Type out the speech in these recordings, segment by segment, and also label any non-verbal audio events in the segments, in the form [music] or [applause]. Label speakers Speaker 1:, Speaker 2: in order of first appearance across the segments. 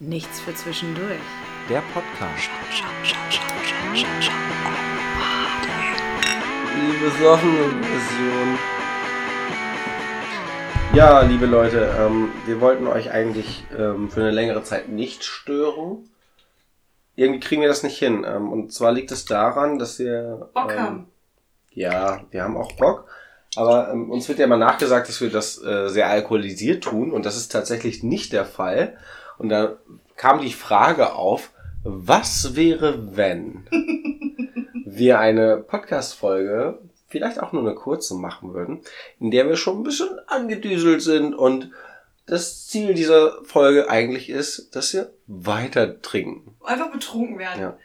Speaker 1: Nichts für zwischendurch.
Speaker 2: Der Podcast.
Speaker 3: Die besoffene Version. Ja, liebe Leute, ähm, wir wollten euch eigentlich ähm, für eine längere Zeit nicht stören. Irgendwie kriegen wir das nicht hin. Ähm, und zwar liegt es daran, dass wir.
Speaker 4: Bock
Speaker 3: ähm,
Speaker 4: haben.
Speaker 3: Ja, wir haben auch Bock. Aber ähm, uns wird ja immer nachgesagt, dass wir das äh, sehr alkoholisiert tun. Und das ist tatsächlich nicht der Fall. Und da kam die Frage auf, was wäre, wenn [laughs] wir eine Podcast-Folge, vielleicht auch nur eine kurze machen würden, in der wir schon ein bisschen angedüselt sind und das Ziel dieser Folge eigentlich ist, dass wir weiter trinken.
Speaker 4: Einfach betrunken werden.
Speaker 3: Ja.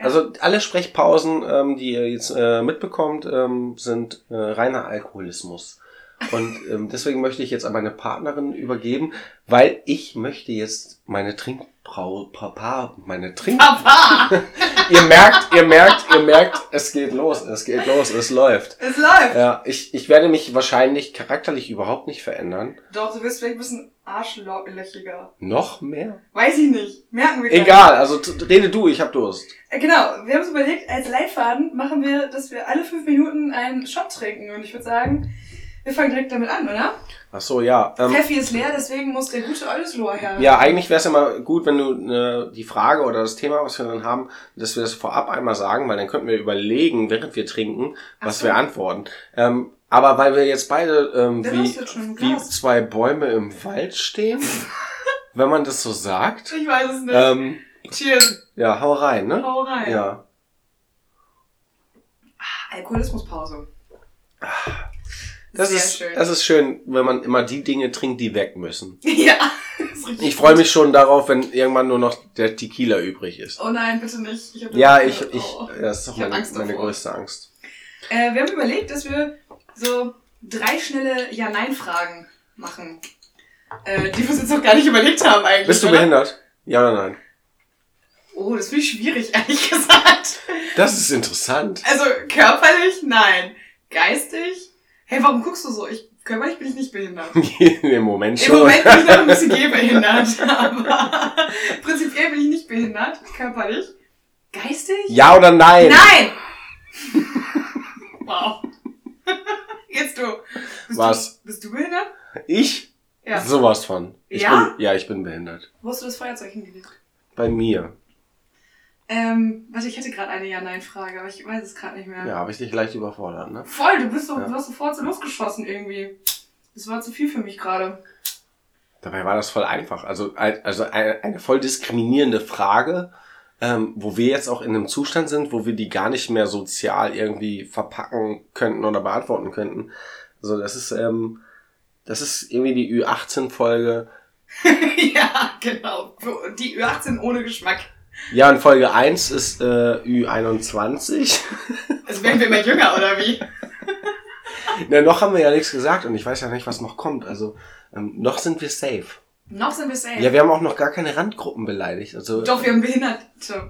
Speaker 3: Also alle Sprechpausen, ähm, die ihr jetzt äh, mitbekommt, ähm, sind äh, reiner Alkoholismus. Und ähm, deswegen möchte ich jetzt an meine Partnerin übergeben, weil ich möchte jetzt meine Trinkbrau, Papa, meine Trink.
Speaker 4: Papa! [laughs]
Speaker 3: ihr merkt, ihr merkt, ihr merkt, es geht los, es geht los, es läuft.
Speaker 4: es läuft!
Speaker 3: Ja, ich, ich werde mich wahrscheinlich charakterlich überhaupt nicht verändern.
Speaker 4: Doch, du wirst vielleicht ein bisschen arschlöchiger.
Speaker 3: Noch mehr?
Speaker 4: Weiß ich nicht. Merken wir gleich.
Speaker 3: Egal, also rede du, ich hab Durst.
Speaker 4: Äh, Genau, wir haben uns überlegt, als Leitfaden machen wir, dass wir alle fünf Minuten einen Shot trinken. Und ich würde sagen, wir fangen direkt damit an, oder?
Speaker 3: Ach so, ja. Ähm,
Speaker 4: Pfeffi ist leer, deswegen muss der gute Oldesloher her.
Speaker 3: Ja, eigentlich wäre es immer gut, wenn du äh, die Frage oder das Thema, was wir dann haben, dass wir das vorab einmal sagen, weil dann könnten wir überlegen, während wir trinken, was
Speaker 4: so.
Speaker 3: wir antworten. Ähm, aber weil wir jetzt beide ähm,
Speaker 4: Wer
Speaker 3: wie, wie zwei Bäume im Wald stehen, [laughs] wenn man das so sagt,
Speaker 4: Ich weiß es nicht.
Speaker 3: ähm,
Speaker 4: Cheers.
Speaker 3: ja, hau rein, ne?
Speaker 4: Hau rein.
Speaker 3: Ja.
Speaker 4: Alkoholismuspause.
Speaker 3: Das
Speaker 4: Sehr
Speaker 3: ist,
Speaker 4: schön.
Speaker 3: das ist schön, wenn man immer die Dinge trinkt, die weg müssen. [laughs]
Speaker 4: ja, ist richtig
Speaker 3: Ich freue mich schon darauf, wenn irgendwann nur noch der Tequila übrig ist.
Speaker 4: Oh nein, bitte nicht. Ich
Speaker 3: Ja, ich, ich,
Speaker 4: Oh.
Speaker 3: das ist doch meine, meine größte Angst.
Speaker 4: Äh, wir haben überlegt, dass wir so drei schnelle Ja-Nein-Fragen machen. Äh, die wir uns jetzt noch gar nicht überlegt haben eigentlich.
Speaker 3: Bist du
Speaker 4: oder?
Speaker 3: behindert? Ja oder nein?
Speaker 4: Oh, das finde ich schwierig, [laughs] ehrlich gesagt.
Speaker 3: Das ist interessant.
Speaker 4: Also körperlich, nein. Geistig? Hey, warum guckst du so? Ich, körperlich bin ich nicht behindert. [laughs]
Speaker 3: Im Moment
Speaker 4: Im
Speaker 3: schon.
Speaker 4: Moment bin ich noch ein [laughs] bisschen gehbehindert, [laughs] aber prinzipiell bin ich nicht behindert, körperlich. Geistig?
Speaker 3: Ja oder nein?
Speaker 4: Nein! wow. Jetzt du. Bist
Speaker 3: Was?
Speaker 4: Du, bist du behindert?
Speaker 3: Ich?
Speaker 4: Ja.
Speaker 3: Sowas von. Ich
Speaker 4: Ja?
Speaker 3: Bin, ja, ich bin behindert.
Speaker 4: Wo hast du das Feuerzeug hingelegt?
Speaker 3: Bei mir.
Speaker 4: Ähm, warte, ich hätte gerade eine Ja-Nein-Frage, aber ich weiß es gerade nicht mehr.
Speaker 3: Ja, habe ich dich leicht überfordert, ne?
Speaker 4: Voll, du bist doch,
Speaker 3: Ja.
Speaker 4: du hast sofort so losgeschossen irgendwie. Das war zu viel für mich gerade.
Speaker 3: Dabei war das voll einfach. Also, also eine, eine voll diskriminierende Frage, ähm, wo wir jetzt auch in einem Zustand sind, wo wir die gar nicht mehr sozial irgendwie verpacken könnten oder beantworten könnten. Also das ist, ähm, das ist irgendwie die Ü18-Folge. [laughs]
Speaker 4: ja, genau. Die Ü18 ohne Geschmack.
Speaker 3: Ja, und Folge 1 ist äh, Ü21.
Speaker 4: Also werden wir immer jünger, oder wie? [laughs]
Speaker 3: Na, noch haben wir ja nichts gesagt und ich weiß ja nicht, was noch kommt. Also ähm, noch sind wir safe.
Speaker 4: Noch sind wir safe.
Speaker 3: Ja, wir haben auch noch gar keine Randgruppen beleidigt. Also,
Speaker 4: Doch, wir haben Behinderte.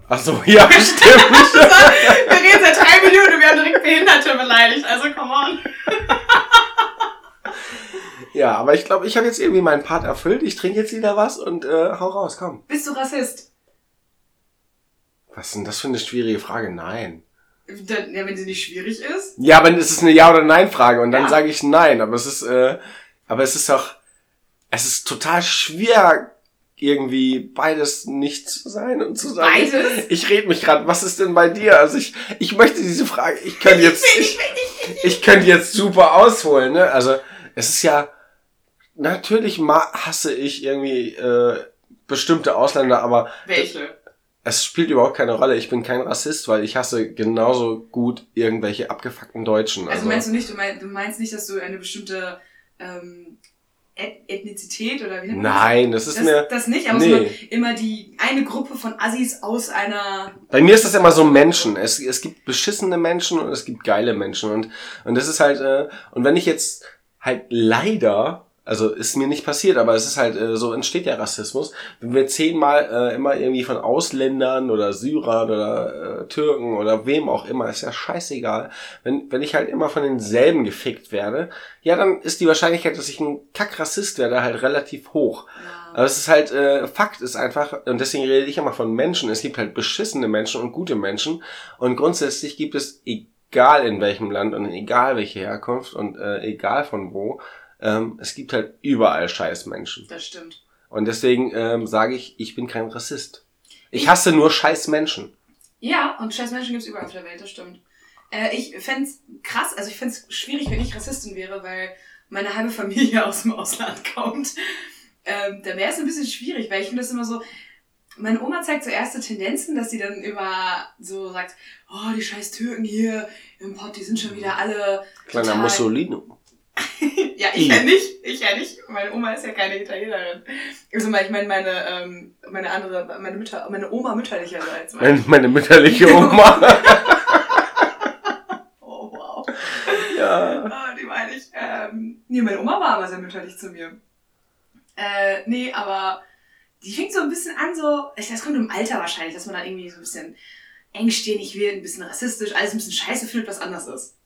Speaker 3: Ach so, ja, [laughs] stimmt. [laughs]
Speaker 4: wir reden seit drei Minuten und wir haben direkt Behinderte beleidigt. Also, come on.
Speaker 3: ja, aber ich glaube, ich habe jetzt irgendwie meinen Part erfüllt. Ich trinke jetzt wieder was und äh, hau raus, komm.
Speaker 4: Bist du Rassist?
Speaker 3: Was ist denn das für eine schwierige Frage? Nein.
Speaker 4: Dann- Ja, wenn sie nicht schwierig ist.
Speaker 3: Ja, aber es ist eine Ja- oder Nein-Frage und dann
Speaker 4: Ja.
Speaker 3: sage ich Nein. Aber es ist, äh, aber es ist doch, es ist total schwer, irgendwie beides nicht zu sein und zu sagen.
Speaker 4: Beides?
Speaker 3: Ich rede mich gerade. Was ist denn bei dir? Also ich, ich möchte diese Frage. Ich könnte jetzt, ich, ich könnte jetzt super ausholen. Ne? Also es ist ja natürlich hasse ich irgendwie äh, bestimmte Ausländer, aber
Speaker 4: Welche?
Speaker 3: Es spielt überhaupt keine Rolle. Ich bin kein Rassist, weil ich hasse genauso gut irgendwelche abgefuckten Deutschen.
Speaker 4: Also meinst du nicht, du meinst, du meinst nicht, dass du eine bestimmte ähm, Eth- Ethnizität oder wie nennt man das?
Speaker 3: Nein, das ist
Speaker 4: das,
Speaker 3: mir.
Speaker 4: das nicht, aber
Speaker 3: Nee.
Speaker 4: immer die eine Gruppe von Assis aus einer.
Speaker 3: Bei mir ist das immer so Menschen. Es, es gibt beschissene Menschen und es gibt geile Menschen. Und, und das ist halt, äh, und wenn ich jetzt halt leider Also ist mir nicht passiert, aber es ist halt, äh, so entsteht ja Rassismus. Wenn wir zehnmal äh, immer irgendwie von Ausländern oder Syrern oder äh, Türken oder wem auch immer, ist ja scheißegal. Wenn, wenn ich halt immer von denselben gefickt werde, ja, dann ist die Wahrscheinlichkeit, dass ich ein Kackrassist werde, halt relativ hoch.
Speaker 4: Ja.
Speaker 3: Aber es ist halt, äh, Fakt ist einfach, und deswegen rede ich immer von Menschen, es gibt halt beschissene Menschen und gute Menschen. Und grundsätzlich gibt es, egal in welchem Land und egal welche Herkunft und äh, egal von wo, ähm, es gibt halt überall scheiß Menschen.
Speaker 4: Das stimmt.
Speaker 3: Und deswegen ähm, sage ich, ich bin kein Rassist. Ich hasse nur scheiß Menschen.
Speaker 4: Ja, und scheiß Menschen gibt's überall auf der Welt, das stimmt. Äh, ich fänd's krass, also ich fänd's schwierig, wenn ich Rassistin wäre, weil meine halbe Familie [laughs] aus dem Ausland kommt. Ähm, da wäre es ein bisschen schwierig, weil ich finde das immer so, meine Oma zeigt so erste Tendenzen, dass sie dann immer so sagt, oh, die scheiß Türken hier im Pott, die sind schon wieder alle
Speaker 3: Kleiner Mussolini. [laughs]
Speaker 4: ja, ich ja nicht. Ich ja nicht. Meine Oma ist ja keine Italienerin. Also ich meine meine, ähm, meine andere, meine Mütter, meine Oma mütterlicherseits. meine
Speaker 3: Meine, meine mütterliche Oma. [laughs]
Speaker 4: Oh, wow.
Speaker 3: ja.
Speaker 4: Ah, die meine ich. Ähm, nee, meine Oma war aber sehr mütterlich zu mir. Äh, nee, aber die fängt so ein bisschen an, so, ich- das kommt im Alter wahrscheinlich, dass man dann irgendwie so ein bisschen engstirnig wird, ein bisschen rassistisch, alles ein bisschen scheiße findet, was anders ist.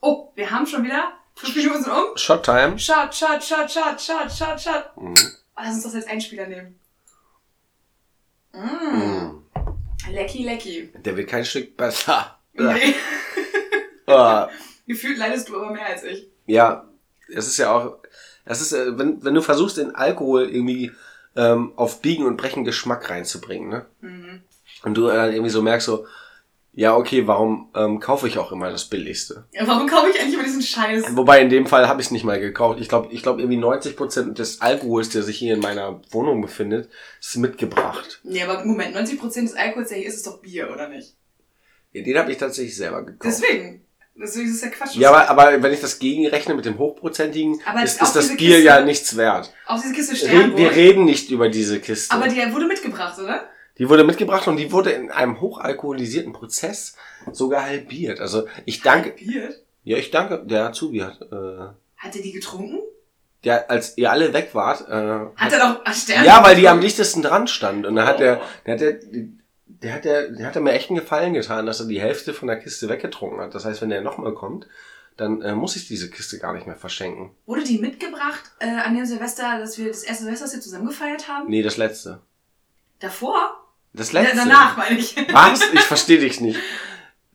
Speaker 4: Oh, wir haben schon wieder fünf Minuten sind um.
Speaker 3: Shot Time.
Speaker 4: Shot, shot, shot, shot, shot, shot, shot.
Speaker 3: Mhm.
Speaker 4: Oh, lass uns das als Einspieler nehmen. Mm.
Speaker 3: Mhm.
Speaker 4: Lecky, lecky.
Speaker 3: Der wird kein Stück besser.
Speaker 4: Nee. [laughs]
Speaker 3: Ah,
Speaker 4: Gefühlt leidest du aber mehr als ich.
Speaker 3: ja, es ist ja auch, es ist, äh, wenn, wenn du versuchst, den Alkohol irgendwie ähm, auf Biegen und Brechen Geschmack reinzubringen, ne?
Speaker 4: Mhm.
Speaker 3: Und du dann irgendwie so merkst so, ja, okay, warum ähm, kaufe ich auch immer das Billigste?
Speaker 4: Ja, warum kaufe ich eigentlich immer diesen Scheiß?
Speaker 3: Wobei in dem Fall habe ich es nicht mal gekauft. Ich glaube, ich glaube irgendwie 90% des Alkohols, der sich hier in meiner Wohnung befindet, ist mitgebracht.
Speaker 4: Nee, aber Moment, 90% des Alkohols, der hier ist, ist doch Bier, oder nicht?
Speaker 3: Ja, Den habe ich tatsächlich selber gekauft.
Speaker 4: Deswegen. Deswegen ist es ja Quatsch.
Speaker 3: Ja, aber, aber wenn ich das gegenrechne mit dem hochprozentigen,
Speaker 4: Aber
Speaker 3: ist, ist das Bier
Speaker 4: Kiste-
Speaker 3: ja nichts wert.
Speaker 4: Auch diese Kiste Sternburg.
Speaker 3: wir reden nicht über diese Kiste.
Speaker 4: aber die wurde mitgebracht, oder?
Speaker 3: Die wurde mitgebracht und die wurde in einem hochalkoholisierten Prozess sogar halbiert. Also ich danke,
Speaker 4: Bier?
Speaker 3: ja, ich danke, der Azubi hat, äh,
Speaker 4: Hat er die getrunken?
Speaker 3: der, als ihr alle weg wart, äh,
Speaker 4: Hat er doch ach, Stern?
Speaker 3: Ja, weil die am dichtesten dran stand. Und dann hat
Speaker 4: Oh.
Speaker 3: der, der hat der, der hat der, der hat mir echt einen Gefallen getan, dass er die Hälfte von der Kiste weggetrunken hat. Das heißt, wenn der nochmal kommt, dann äh, muss ich diese Kiste gar nicht mehr verschenken.
Speaker 4: Wurde die mitgebracht äh, an dem Silvester, dass wir das erste Silvester, wir zusammen gefeiert haben?
Speaker 3: Nee, das letzte.
Speaker 4: Davor?
Speaker 3: Das
Speaker 4: Ja,
Speaker 3: letzte.
Speaker 4: danach, meine ich. [laughs]
Speaker 3: Was? Ich verstehe dich nicht.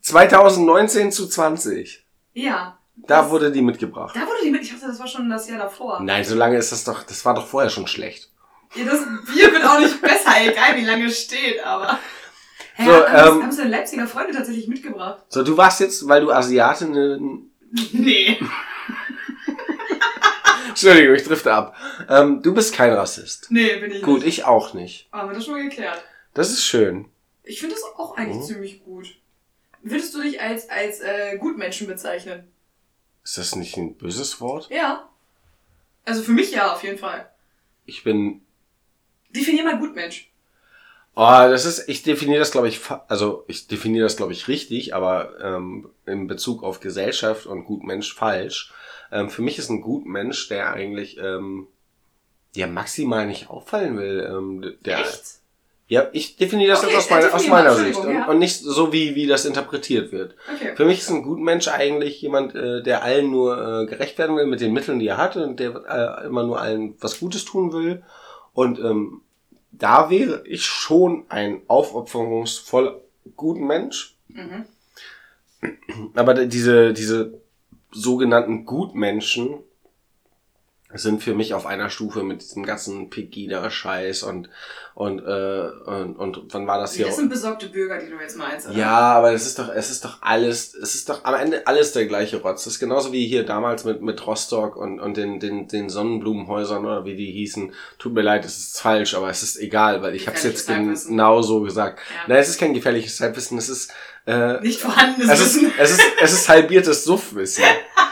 Speaker 3: 2019 zu 20.
Speaker 4: ja.
Speaker 3: Da
Speaker 4: Das-
Speaker 3: wurde die mitgebracht.
Speaker 4: Da wurde die mit. Ich dachte, das war schon das Jahr davor.
Speaker 3: Nein, so lange ist das doch, das war doch vorher schon schlecht.
Speaker 4: Ja, das Bier wird auch nicht besser, egal wie lange es steht, aber. Hä,
Speaker 3: So,
Speaker 4: haben,
Speaker 3: ähm,
Speaker 4: haben sie Leipziger Freunde tatsächlich mitgebracht?
Speaker 3: So, du warst jetzt, weil du Asiatin,
Speaker 4: Nee. [laughs]
Speaker 3: Entschuldigung, ich drifte ab. Ähm, du bist kein Rassist.
Speaker 4: Nee, bin ich
Speaker 3: Gut,
Speaker 4: nicht.
Speaker 3: ich auch nicht.
Speaker 4: Haben wir das schon mal geklärt.
Speaker 3: Das ist schön.
Speaker 4: Ich finde das auch eigentlich
Speaker 3: Mhm.
Speaker 4: ziemlich gut. Würdest du dich als, als äh, Gutmenschen bezeichnen?
Speaker 3: Ist das nicht ein böses Wort?
Speaker 4: Ja. Also für mich ja, auf jeden Fall.
Speaker 3: Ich bin.
Speaker 4: Definier mal Gutmensch.
Speaker 3: Oh, das ist. Ich definiere das, glaube ich, also ich definiere das, glaube ich, richtig, aber ähm, in Bezug auf Gesellschaft und Gutmensch falsch. Ähm, für mich ist ein Gutmensch, der eigentlich ähm, der maximal nicht auffallen will. Ähm, der,
Speaker 4: Echt?
Speaker 3: Ja, ich definiere das
Speaker 4: Okay,
Speaker 3: jetzt aus, meiner, aus
Speaker 4: definier mal,
Speaker 3: meiner Sicht und,
Speaker 4: ja.
Speaker 3: und nicht so, wie, wie das interpretiert wird.
Speaker 4: Okay.
Speaker 3: Für mich ist ein Gutmensch eigentlich jemand, äh, der allen nur äh, gerecht werden will mit den Mitteln, die er hat und der äh, immer nur allen was Gutes tun will. Und ähm, da wäre ich schon ein aufopferungsvoll guten Mensch.
Speaker 4: Mhm.
Speaker 3: Aber diese, diese sogenannten Gutmenschen sind für mich auf einer Stufe mit diesem ganzen Pegida-Scheiß und, und, äh, und, und wann war das hier?
Speaker 4: Das sind besorgte Bürger, die du jetzt meinst, oder?
Speaker 3: Ja, aber es ist doch, es ist doch alles, es ist doch am Ende alles der gleiche Rotz. Das ist genauso wie hier damals mit, mit Rostock und, und den, den, den Sonnenblumenhäusern oder wie die hießen. Tut mir leid, es ist falsch, aber es ist egal, weil ich habe es jetzt
Speaker 4: Gefährliches Halbwissen.
Speaker 3: genau so gesagt.
Speaker 4: Ja.
Speaker 3: Nein, es ist kein gefährliches Halbwissen, es ist, äh,
Speaker 4: Nicht vorhandenes
Speaker 3: es ist,
Speaker 4: Wissen.
Speaker 3: es ist, es ist halbiertes Suffwissen.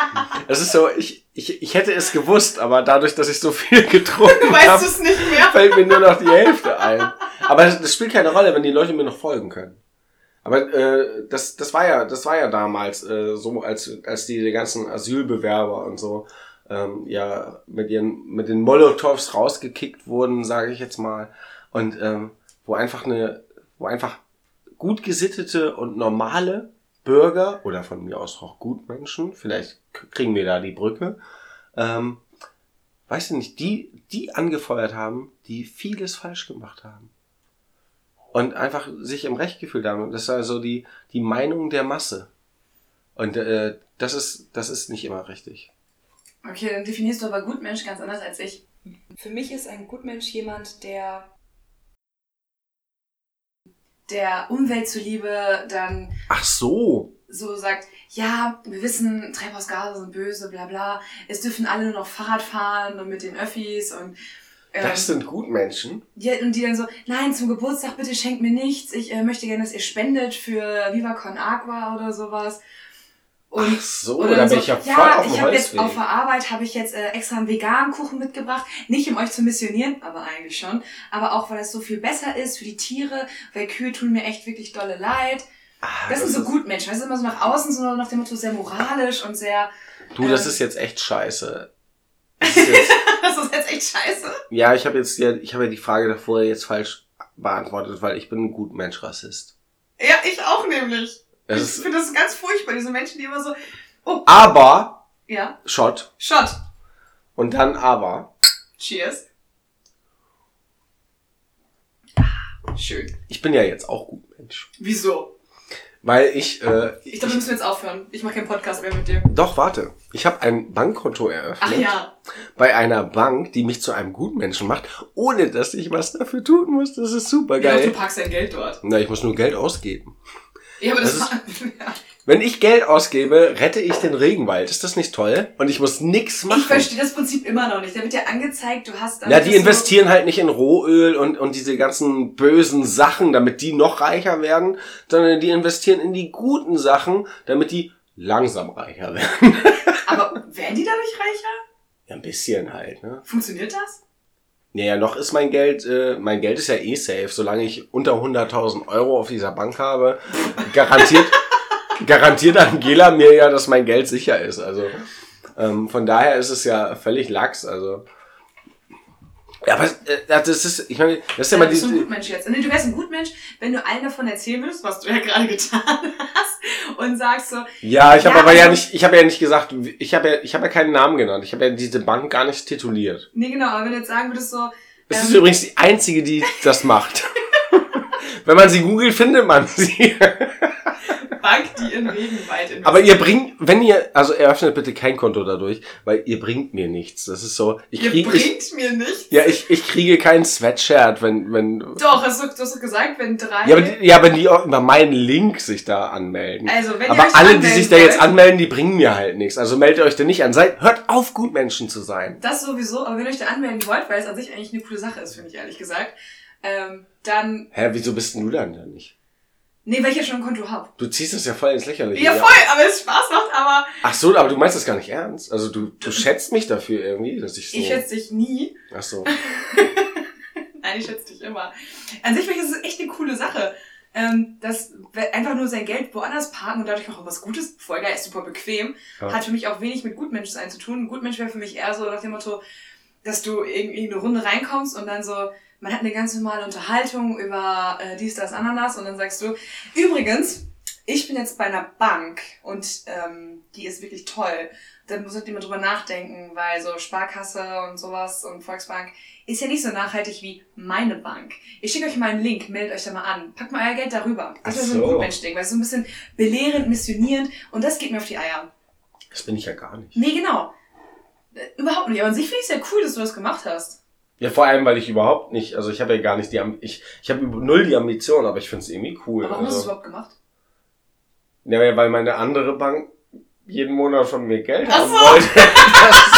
Speaker 3: [laughs] es ist so, ich, ich, ich hätte es gewusst, aber dadurch, dass ich so viel getrunken habe, fällt mir nur noch die Hälfte ein. Aber das, spielt keine Rolle, wenn die Leute mir noch folgen können. Aber äh, das, das war ja, das war ja damals äh, so, als als die, die ganzen Asylbewerber und so ähm, ja mit ihren mit den Molotovs rausgekickt wurden, sage ich jetzt mal, und ähm, wo einfach eine, wo einfach gut gesittete und normale Bürger oder von mir aus auch Gutmenschen, vielleicht kriegen wir da die Brücke, ähm, weißt du nicht, die, die angefeuert haben, die vieles falsch gemacht haben. Und einfach sich im Recht gefühlt haben. Das ist also die, die Meinung der Masse. Und äh, das ist, das ist nicht immer richtig.
Speaker 4: Okay, dann definierst du aber Gutmensch ganz anders als ich. Für mich ist ein Gutmensch jemand, der der Umwelt zuliebe dann
Speaker 3: Ach so.
Speaker 4: so sagt, ja, wir wissen, Treibhausgase sind böse, bla bla. Es dürfen alle nur noch Fahrrad fahren und mit den Öffis und ähm,
Speaker 3: Das sind Gutmenschen.
Speaker 4: ja, und die dann so, nein, zum Geburtstag bitte schenkt mir nichts. Ich äh, möchte gerne, dass ihr spendet für Viva Con Agua oder sowas. Und
Speaker 3: Ach so,
Speaker 4: oder
Speaker 3: da
Speaker 4: dann
Speaker 3: bin
Speaker 4: so,
Speaker 3: ich ja voll
Speaker 4: ja,
Speaker 3: auf dem
Speaker 4: ich habe jetzt auf der Arbeit habe ich jetzt äh, extra einen veganen Kuchen mitgebracht, nicht um euch zu missionieren, aber eigentlich schon, aber auch weil es so viel besser ist für die Tiere, weil Kühe tun mir echt wirklich dolle leid.
Speaker 3: Ah,
Speaker 4: Das, sind so
Speaker 3: ist-
Speaker 4: Gutmenschen, weißt du, immer so nach außen, so nach dem Motto sehr moralisch und sehr,
Speaker 3: Du, das
Speaker 4: ähm,
Speaker 3: ist jetzt echt scheiße. [laughs] Das ist jetzt,
Speaker 4: das ist jetzt echt scheiße.
Speaker 3: ja, ich habe jetzt ja, ich habe ja die Frage davor jetzt falsch beantwortet, weil ich bin ein Gutmensch-Rassist.
Speaker 4: Ja, ich auch nämlich.
Speaker 3: Es
Speaker 4: ich finde das ganz furchtbar, diese Menschen, die immer so, oh,
Speaker 3: aber,
Speaker 4: ja,
Speaker 3: Shot,
Speaker 4: Shot.
Speaker 3: und dann aber,
Speaker 4: Cheers. Schön.
Speaker 3: ich bin ja jetzt auch Gutmensch.
Speaker 4: Wieso?
Speaker 3: Weil ich, äh,
Speaker 4: Ich glaube, wir müssen jetzt aufhören. Ich mache keinen Podcast mehr mit dir.
Speaker 3: doch, warte. Ich habe ein Bankkonto eröffnet.
Speaker 4: Ach ja.
Speaker 3: Bei einer Bank, die mich zu einem Gutmenschen macht, ohne dass ich was dafür tun muss. Das ist super
Speaker 4: Ja, du
Speaker 3: geil.
Speaker 4: packst dein Geld dort.
Speaker 3: Na, ich muss nur Geld ausgeben.
Speaker 4: Ja, aber das,
Speaker 3: Das [laughs]
Speaker 4: ja.
Speaker 3: Wenn ich Geld ausgebe, rette ich den Regenwald. Ist das nicht toll? Und ich muss nix machen.
Speaker 4: Ich verstehe das Prinzip immer noch nicht. Da wird dir angezeigt, du hast
Speaker 3: Ja, die investieren halt nicht in Rohöl und, und diese ganzen bösen Sachen, damit die noch reicher werden, sondern die investieren in die guten Sachen, damit die langsam reicher [laughs] werden.
Speaker 4: Aber werden die dadurch reicher?
Speaker 3: Ja, ein bisschen halt, ne?
Speaker 4: Funktioniert das?
Speaker 3: Naja, noch ist mein Geld, äh, mein Geld ist ja eh safe. Solange ich unter 100.000 Euro auf dieser Bank habe, garantiert, [laughs] garantiert Angela mir ja, dass mein Geld sicher ist. Also ähm, von daher ist es ja völlig lax. Also ja, aber äh, das ist, ich meine, das ist ja
Speaker 4: Ja,
Speaker 3: mal
Speaker 4: bist du ein
Speaker 3: die,
Speaker 4: Gutmensch jetzt. Nee, du wärst ein Gutmensch, wenn du allen davon erzählen würdest, was du ja [laughs] gerade getan hast und sagst so,
Speaker 3: Ja, ich habe
Speaker 4: Ja,
Speaker 3: aber ja
Speaker 4: also-
Speaker 3: nicht, ich habe ja nicht gesagt, ich habe ja, ich habe ja keinen Namen genannt. Ich habe ja diese Bank gar nicht tituliert.
Speaker 4: nee genau, aber wenn du jetzt sagen würdest so,
Speaker 3: Es
Speaker 4: ähm,
Speaker 3: ist übrigens die einzige, die das macht. [laughs] Wenn man sie googelt, findet man sie.
Speaker 4: Bank, die in Regenwald investiert.
Speaker 3: Aber ihr bringt, wenn ihr, also eröffnet bitte kein Konto dadurch, weil ihr bringt mir nichts. Das ist so, ich
Speaker 4: Ihr
Speaker 3: kriege, ich,
Speaker 4: bringt mir nichts.
Speaker 3: ja, ich, ich kriege kein Sweatshirt, wenn, wenn,
Speaker 4: Doch, hast du, du hast doch gesagt, wenn drei.
Speaker 3: ja, aber, die, ja, wenn die auch über meinen Link sich da anmelden.
Speaker 4: also, wenn ihr
Speaker 3: Aber
Speaker 4: euch
Speaker 3: alle, die sich da jetzt anmelden, die bringen mir halt nichts. Also meldet euch da nicht an. Seid, hört auf, Gutmenschen zu sein.
Speaker 4: Das sowieso, aber wenn ihr euch da anmelden wollt, weil es an sich eigentlich eine coole Sache ist, finde ich ehrlich gesagt, ähm, dann.
Speaker 3: Hä, wieso bist denn du dann da nicht?
Speaker 4: Nee, weil ich ja schon ein Konto habe.
Speaker 3: Du ziehst das ja voll ins Lächerliche.
Speaker 4: Ja, voll, aber es Spaß macht, aber
Speaker 3: Ach so, aber du meinst das gar nicht ernst. Also du, du schätzt mich dafür irgendwie, dass ich so.
Speaker 4: ich schätze dich nie.
Speaker 3: Ach so. [laughs]
Speaker 4: Nein, ich schätze dich immer. An sich finde ich, es echt eine coole Sache. Ähm, dass we- einfach nur sein Geld woanders parken und dadurch auch was Gutes, voll geil, ist super bequem,
Speaker 3: Ja.
Speaker 4: hat für mich auch wenig mit Gutmenschsein zu tun. Gutmensch wäre für mich eher so nach dem Motto, dass du irgendwie in eine Runde reinkommst und dann so, man hat eine ganz normale Unterhaltung über äh, dies, das, Ananas und dann sagst du, übrigens, ich bin jetzt bei einer Bank und ähm, die ist wirklich toll. Da solltet ihr mal drüber nachdenken, weil so Sparkasse und sowas und Volksbank ist ja nicht so nachhaltig wie meine Bank. Ich schicke euch mal einen Link, meldet euch da mal an. Packt mal euer Geld darüber. Das
Speaker 3: Ach
Speaker 4: ist so ein. Gutmensch-Ding, weil es so ein bisschen belehrend, missionierend und das geht mir auf die Eier.
Speaker 3: Das bin ich ja gar nicht.
Speaker 4: Nee, genau. Äh, Überhaupt nicht. Aber an sich finde ich es ja cool, dass du das gemacht hast.
Speaker 3: Ja, vor allem, weil ich überhaupt nicht, also ich habe ja gar nicht die, ich, ich habe null die Ambition, aber ich finde es irgendwie cool.
Speaker 4: Aber warum hast du es
Speaker 3: also,
Speaker 4: überhaupt gemacht?
Speaker 3: ja, weil meine andere Bank jeden Monat von mir Geld
Speaker 4: Ach
Speaker 3: haben
Speaker 4: so.
Speaker 3: wollte. [laughs]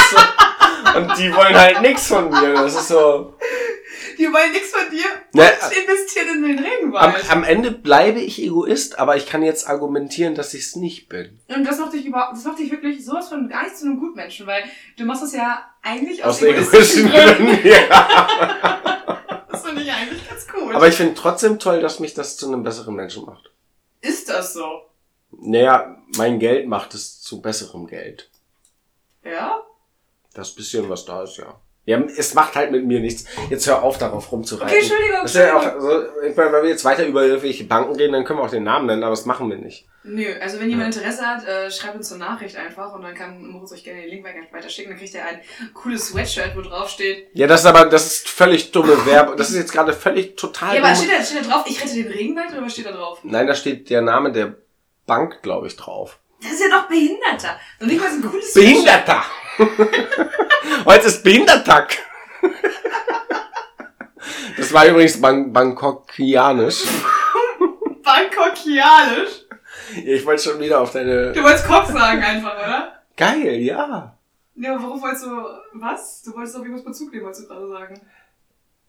Speaker 3: So, und die wollen halt nichts von mir. Das ist so.
Speaker 4: Die wollen nichts von dir
Speaker 3: Ne,
Speaker 4: und investieren in den
Speaker 3: am,
Speaker 4: Regenwald.
Speaker 3: am Ende bleibe ich Egoist, aber ich kann jetzt argumentieren, dass ich es nicht bin.
Speaker 4: Und das macht dich überhaupt, das macht dich wirklich sowas von gar nicht zu einem Gutmenschen, weil du machst das ja eigentlich
Speaker 3: Aus
Speaker 4: aus,
Speaker 3: egoistischen Gründen. Ja. [laughs]
Speaker 4: Das finde ich eigentlich ganz cool.
Speaker 3: Aber ich finde trotzdem toll, dass mich das zu einem besseren Menschen macht.
Speaker 4: ist das so?
Speaker 3: Naja, mein Geld macht es zu besserem Geld.
Speaker 4: Ja?
Speaker 3: Das bisschen, was da ist, ja. Ja, es macht halt mit mir nichts. Jetzt hör auf, darauf rumzureiten.
Speaker 4: Okay, Entschuldigung,
Speaker 3: Das ist ja auch, also, ich meine, wenn wir jetzt weiter über irgendwelche Banken reden, dann können wir auch den Namen nennen, aber das machen wir nicht.
Speaker 4: Nö, also wenn jemand Interesse hat, äh, schreibt uns eine Nachricht einfach und dann kann Moritz euch gerne den Link weiter- weiter schicken. Dann kriegt ihr ein cooles Sweatshirt, wo drauf steht.
Speaker 3: Ja, das ist aber, das ist völlig dumme Werbung. Das ist jetzt gerade völlig total
Speaker 4: Ja, aber steht da, steht da drauf, ich rette den Regenwald oder was steht da drauf?
Speaker 3: Nein, da steht der Name der Bank, glaube ich, drauf.
Speaker 4: Das ist ja doch Behinderter. Und nicht mal so ein cooles
Speaker 3: Behinderter! [laughs] Heute ist Behindertag! Das war übrigens Bang Bangkokianisch. [laughs]
Speaker 4: Bangkokianisch.
Speaker 3: Ich wollte schon wieder auf deine...
Speaker 4: Du wolltest Kopf sagen einfach, oder?
Speaker 3: Geil, ja.
Speaker 4: Ja, aber warum wolltest du, was? Du wolltest auf irgendwas Bezug nehmen, wolltest du gerade sagen.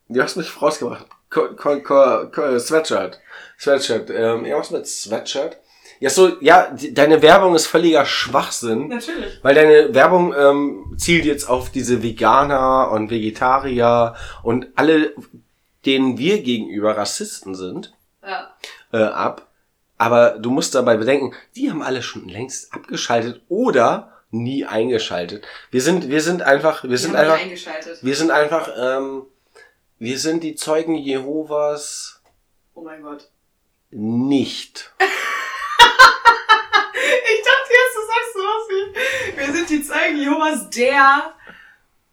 Speaker 3: Du hast mich rausgebracht. Ko Ko Ko Ko Sweatshirt. Sweatshirt. Ähm, irgendwas mit Sweatshirt. Ja, so, ja, die, deine Werbung ist völliger Schwachsinn.
Speaker 4: Natürlich.
Speaker 3: Weil deine Werbung ähm, zielt jetzt auf diese Veganer und Vegetarier und alle, denen wir gegenüber Rassisten sind,
Speaker 4: Ja.
Speaker 3: äh, ab. Aber du musst dabei bedenken, die haben alle schon längst abgeschaltet oder nie eingeschaltet. Wir sind, wir sind einfach, wir sind
Speaker 4: haben mich
Speaker 3: einfach,
Speaker 4: eingeschaltet.
Speaker 3: wir sind einfach, ähm, wir sind die Zeugen Jehovas
Speaker 4: Oh mein Gott.
Speaker 3: nicht. [laughs]
Speaker 4: Ich dachte jetzt, du sagst sowas wie, wir sind die Zeugen Jehovas, der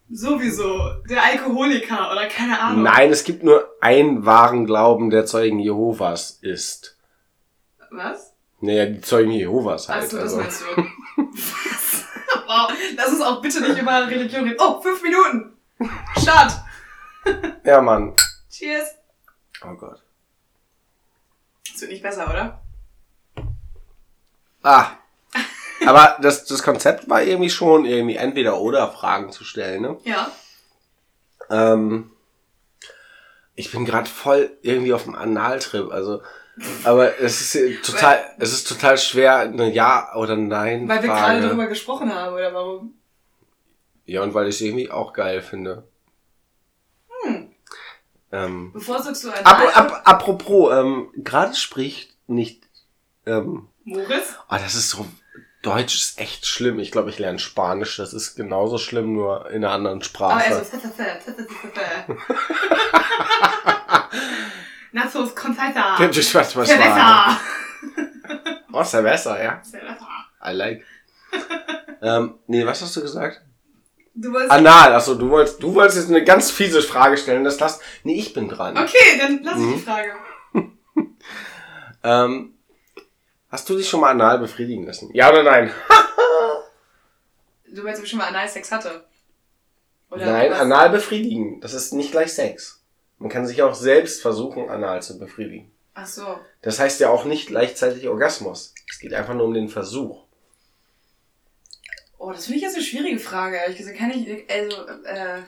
Speaker 4: sowieso, der Alkoholiker oder keine Ahnung.
Speaker 3: Nein, es gibt nur einen wahren Glauben, der Zeugen Jehovas ist.
Speaker 4: Was?
Speaker 3: Naja, die Zeugen Jehovas halt.
Speaker 4: Achso, das
Speaker 3: also.
Speaker 4: meinst du. Was? [laughs] wow, lass uns auch bitte nicht über Religion reden. Oh, fünf Minuten. Start.
Speaker 3: Ja, Mann.
Speaker 4: Cheers.
Speaker 3: Oh Gott.
Speaker 4: Das wird nicht besser, oder?
Speaker 3: Ah. Aber das, das Konzept war irgendwie schon irgendwie entweder oder Fragen zu stellen, ne?
Speaker 4: Ja.
Speaker 3: Ähm, ich bin gerade voll irgendwie auf dem Analtrip, also aber es ist total es ist total schwer eine ja oder nein
Speaker 4: Weil wir
Speaker 3: Frage.
Speaker 4: gerade darüber gesprochen haben, oder warum?
Speaker 3: Ja, und weil ich es irgendwie auch geil finde.
Speaker 4: Hm.
Speaker 3: Ähm,
Speaker 4: Bevorzugst du einen
Speaker 3: ap ap apropos, ähm, gerade spricht nicht ähm,
Speaker 4: Moritz?
Speaker 3: Oh, das ist so. Deutsch ist echt schlimm. Ich glaube, ich lerne Spanisch. Das ist genauso schlimm, nur in einer anderen
Speaker 4: Aber
Speaker 3: Sprache.
Speaker 4: also, Nachos Confeita.
Speaker 3: Gibt es was, was
Speaker 4: Cerveza.
Speaker 3: Oh, Cerveza, ja.
Speaker 4: Cerveza.
Speaker 3: I like. ähm, nee, was hast du gesagt?
Speaker 4: Du wolltest...
Speaker 3: Anal. Achso, du wolltest, du wolltest jetzt eine ganz fiese Frage stellen. Das lass. Nee, ich bin dran.
Speaker 4: Okay, dann lass ich
Speaker 3: Mhm.
Speaker 4: die Frage. [laughs]
Speaker 3: Ähm, hast du dich schon mal anal befriedigen lassen? Ja oder nein? [laughs]
Speaker 4: Du meinst, ob ich schon mal Analsex hatte? Oder
Speaker 3: nein,
Speaker 4: was?
Speaker 3: anal befriedigen. Das ist nicht gleich Sex. Man kann sich auch selbst versuchen, anal zu befriedigen.
Speaker 4: Ach so.
Speaker 3: Das heißt ja auch nicht gleichzeitig Orgasmus. Es geht einfach nur um den Versuch.
Speaker 4: Oh, das finde ich jetzt eine schwierige Frage. Ehrlich gesagt, kann ich, also, äh,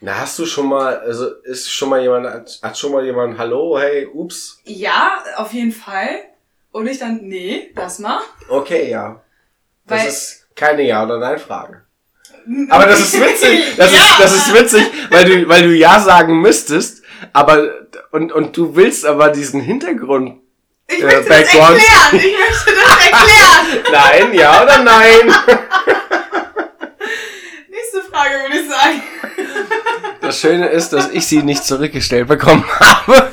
Speaker 3: Na, hast du schon mal, also ist schon mal jemand, hat, hat schon mal jemand, hallo, hey, ups.
Speaker 4: ja, auf jeden Fall. Und ich dann, nee, lass mal.
Speaker 3: Okay, ja. Das
Speaker 4: Weil-
Speaker 3: ist keine Ja- oder Nein-Frage. Aber das ist witzig. Das, [laughs]
Speaker 4: Ja,
Speaker 3: ist, das ist witzig, weil du, weil du Ja sagen müsstest, aber, und, und du willst aber diesen Hintergrund.
Speaker 4: Ich
Speaker 3: äh,
Speaker 4: möchte das
Speaker 3: Background.
Speaker 4: erklären. Ich möchte das erklären. [laughs]
Speaker 3: Nein, Ja oder Nein? [laughs]
Speaker 4: Nächste Frage würde ich sagen.
Speaker 3: Das Schöne ist, dass ich sie nicht zurückgestellt bekommen habe.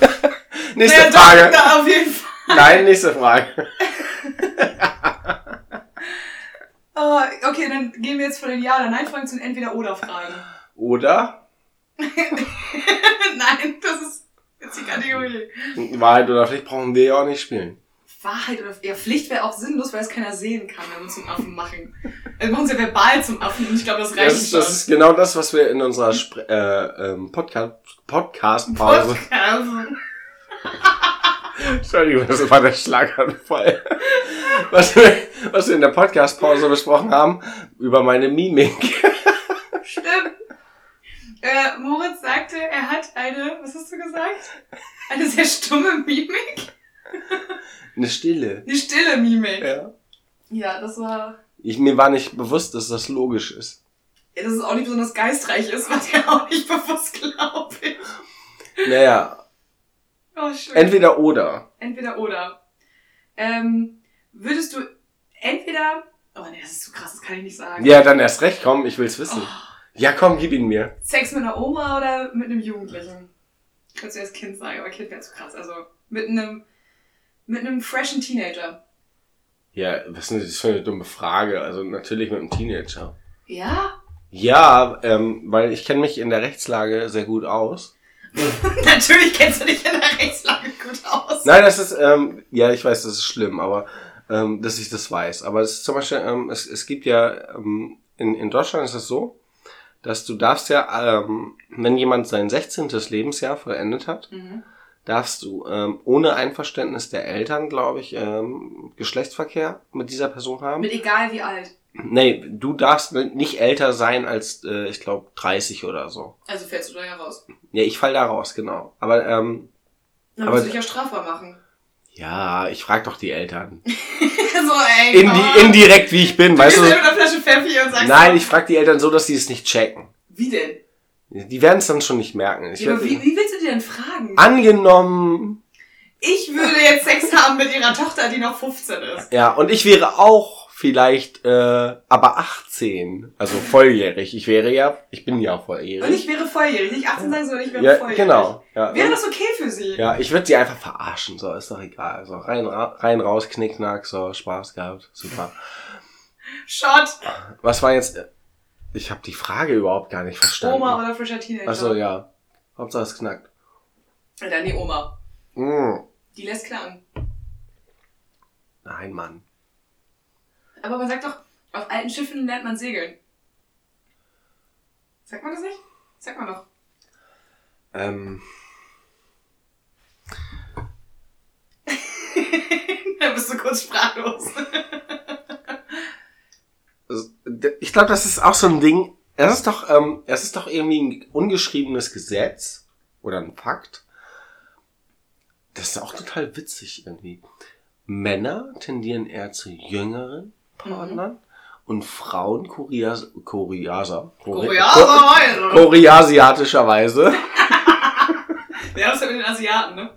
Speaker 3: Nächste
Speaker 4: Naja, doch,
Speaker 3: Frage.
Speaker 4: da auf jeden Fall.
Speaker 3: Nein, nächste Frage. [laughs]
Speaker 4: Oh, okay, dann gehen wir jetzt von den Ja- oder Nein-Fragen zu den Entweder-Oder-Fragen.
Speaker 3: Oder? [laughs]
Speaker 4: Nein, das ist jetzt die Kategorie.
Speaker 3: Wahrheit oder Pflicht brauchen wir ja auch nicht spielen.
Speaker 4: Wahrheit oder ja, Pflicht wäre auch sinnlos, weil es keiner sehen kann, wenn wir uns zum Affen machen. Wir machen uns ja verbal zum Affen und ich glaube, das reicht
Speaker 3: Das ist, das ist genau das, was wir in unserer Spre äh, ähm, Podcast Podcast-Pause.
Speaker 4: Podcast.
Speaker 3: Entschuldigung, das war der Schlaganfall. Was wir, was wir in der Podcast-Pause besprochen haben über meine Mimik.
Speaker 4: Stimmt. Äh, Moritz sagte, er hat eine, was hast du gesagt? Eine sehr stumme Mimik?
Speaker 3: Eine Stille.
Speaker 4: Die stille Mimik.
Speaker 3: Ja.
Speaker 4: Ja, das war.
Speaker 3: Ich, mir war nicht bewusst, dass das logisch ist.
Speaker 4: Ja, dass es auch nicht besonders geistreich ist, war dir auch nicht bewusst, glaube ich.
Speaker 3: Naja,
Speaker 4: Oh, schön.
Speaker 3: entweder oder.
Speaker 4: Entweder oder. Ähm, würdest du entweder. Oh nee, das ist zu krass, das kann ich nicht sagen.
Speaker 3: Ja, dann erst recht, komm, ich will's wissen.
Speaker 4: Oh,
Speaker 3: Ja, komm, gib ihn mir.
Speaker 4: Sex mit einer Oma oder mit einem Jugendlichen? Ich würde zuerst Kind sagen, aber Kind wäre zu krass. Also mit einem, mit einem freshen Teenager.
Speaker 3: Ja, was ist das für eine dumme Frage? Also natürlich mit einem Teenager.
Speaker 4: Ja?
Speaker 3: Ja, ähm, weil ich kenne mich in der Rechtslage sehr gut aus. [laughs]
Speaker 4: Natürlich kennst du dich in der Rechtslage gut aus.
Speaker 3: Nein, das ist, ähm, ja, ich weiß, das ist schlimm, aber ähm, dass ich das weiß. Aber es ist zum Beispiel, ähm, es, es gibt ja, ähm, in, in Deutschland ist es so, dass du darfst ja, ähm, wenn jemand sein 16. Lebensjahr vollendet hat,
Speaker 4: Mhm.
Speaker 3: darfst du ähm, ohne Einverständnis der Eltern, glaube ich, ähm, Geschlechtsverkehr mit dieser Person haben.
Speaker 4: Mit egal wie alt.
Speaker 3: Nee, du darfst nicht älter sein als, äh, ich glaube, 30 oder so.
Speaker 4: Also fällst du da ja raus.
Speaker 3: Ja, ich fall da raus, genau. Aber ähm,
Speaker 4: Dann
Speaker 3: Aber-
Speaker 4: musst du dich ja strafbar machen.
Speaker 3: ja, ich frag doch die Eltern. [laughs]
Speaker 4: so, ey.
Speaker 3: Indi indirekt, wie ich bin,
Speaker 4: du
Speaker 3: weißt du?
Speaker 4: mit einer Flasche Pfeffi und sagst.
Speaker 3: Nein, ich frag die Eltern so, dass die es nicht checken.
Speaker 4: Wie denn?
Speaker 3: Die werden es dann schon nicht merken. Ich
Speaker 4: Ja, aber wie, wie willst du die denn fragen?
Speaker 3: angenommen,
Speaker 4: Ich würde jetzt Sex haben mit ihrer Tochter, die noch 15 ist.
Speaker 3: ja, und ich wäre auch vielleicht, äh, aber 18, also volljährig. Ich wäre ja, ich bin ja
Speaker 4: Und
Speaker 3: volljährig.
Speaker 4: ich wäre volljährig. Nicht 18 sagen, sondern ich wäre
Speaker 3: Ja,
Speaker 4: volljährig.
Speaker 3: genau. Ja,
Speaker 4: Wäre
Speaker 3: und-
Speaker 4: das okay für sie?
Speaker 3: ja ich würde sie einfach verarschen, so, ist doch egal. So, rein, ra rein, raus, knickknack, so, Spaß gehabt, super.
Speaker 4: Shot.
Speaker 3: Was war jetzt, ich habe die Frage überhaupt gar nicht verstanden.
Speaker 4: Oma oder frischer Teenager?
Speaker 3: Achso, ja. Hauptsache es knackt.
Speaker 4: Dann die Oma.
Speaker 3: Mm.
Speaker 4: Die lässt knacken.
Speaker 3: Nein, Mann.
Speaker 4: Aber man sagt doch, auf alten Schiffen lernt man segeln. Sagt man das nicht? Sagt man doch.
Speaker 3: Ähm, [laughs]
Speaker 4: da bist du kurz sprachlos.
Speaker 3: ich glaube, das ist auch so ein Ding. Es ist doch, ähm, es ist doch irgendwie ein ungeschriebenes Gesetz oder ein Fakt. Das ist auch total witzig irgendwie. Männer tendieren eher zu jüngeren Partnern und Frauen kurias, kuriaser,
Speaker 4: Koreaner!
Speaker 3: koreasiatischerweise. [laughs]
Speaker 4: Ja, das ist ja mit den Asiaten, ne?